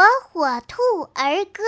火火兔儿歌。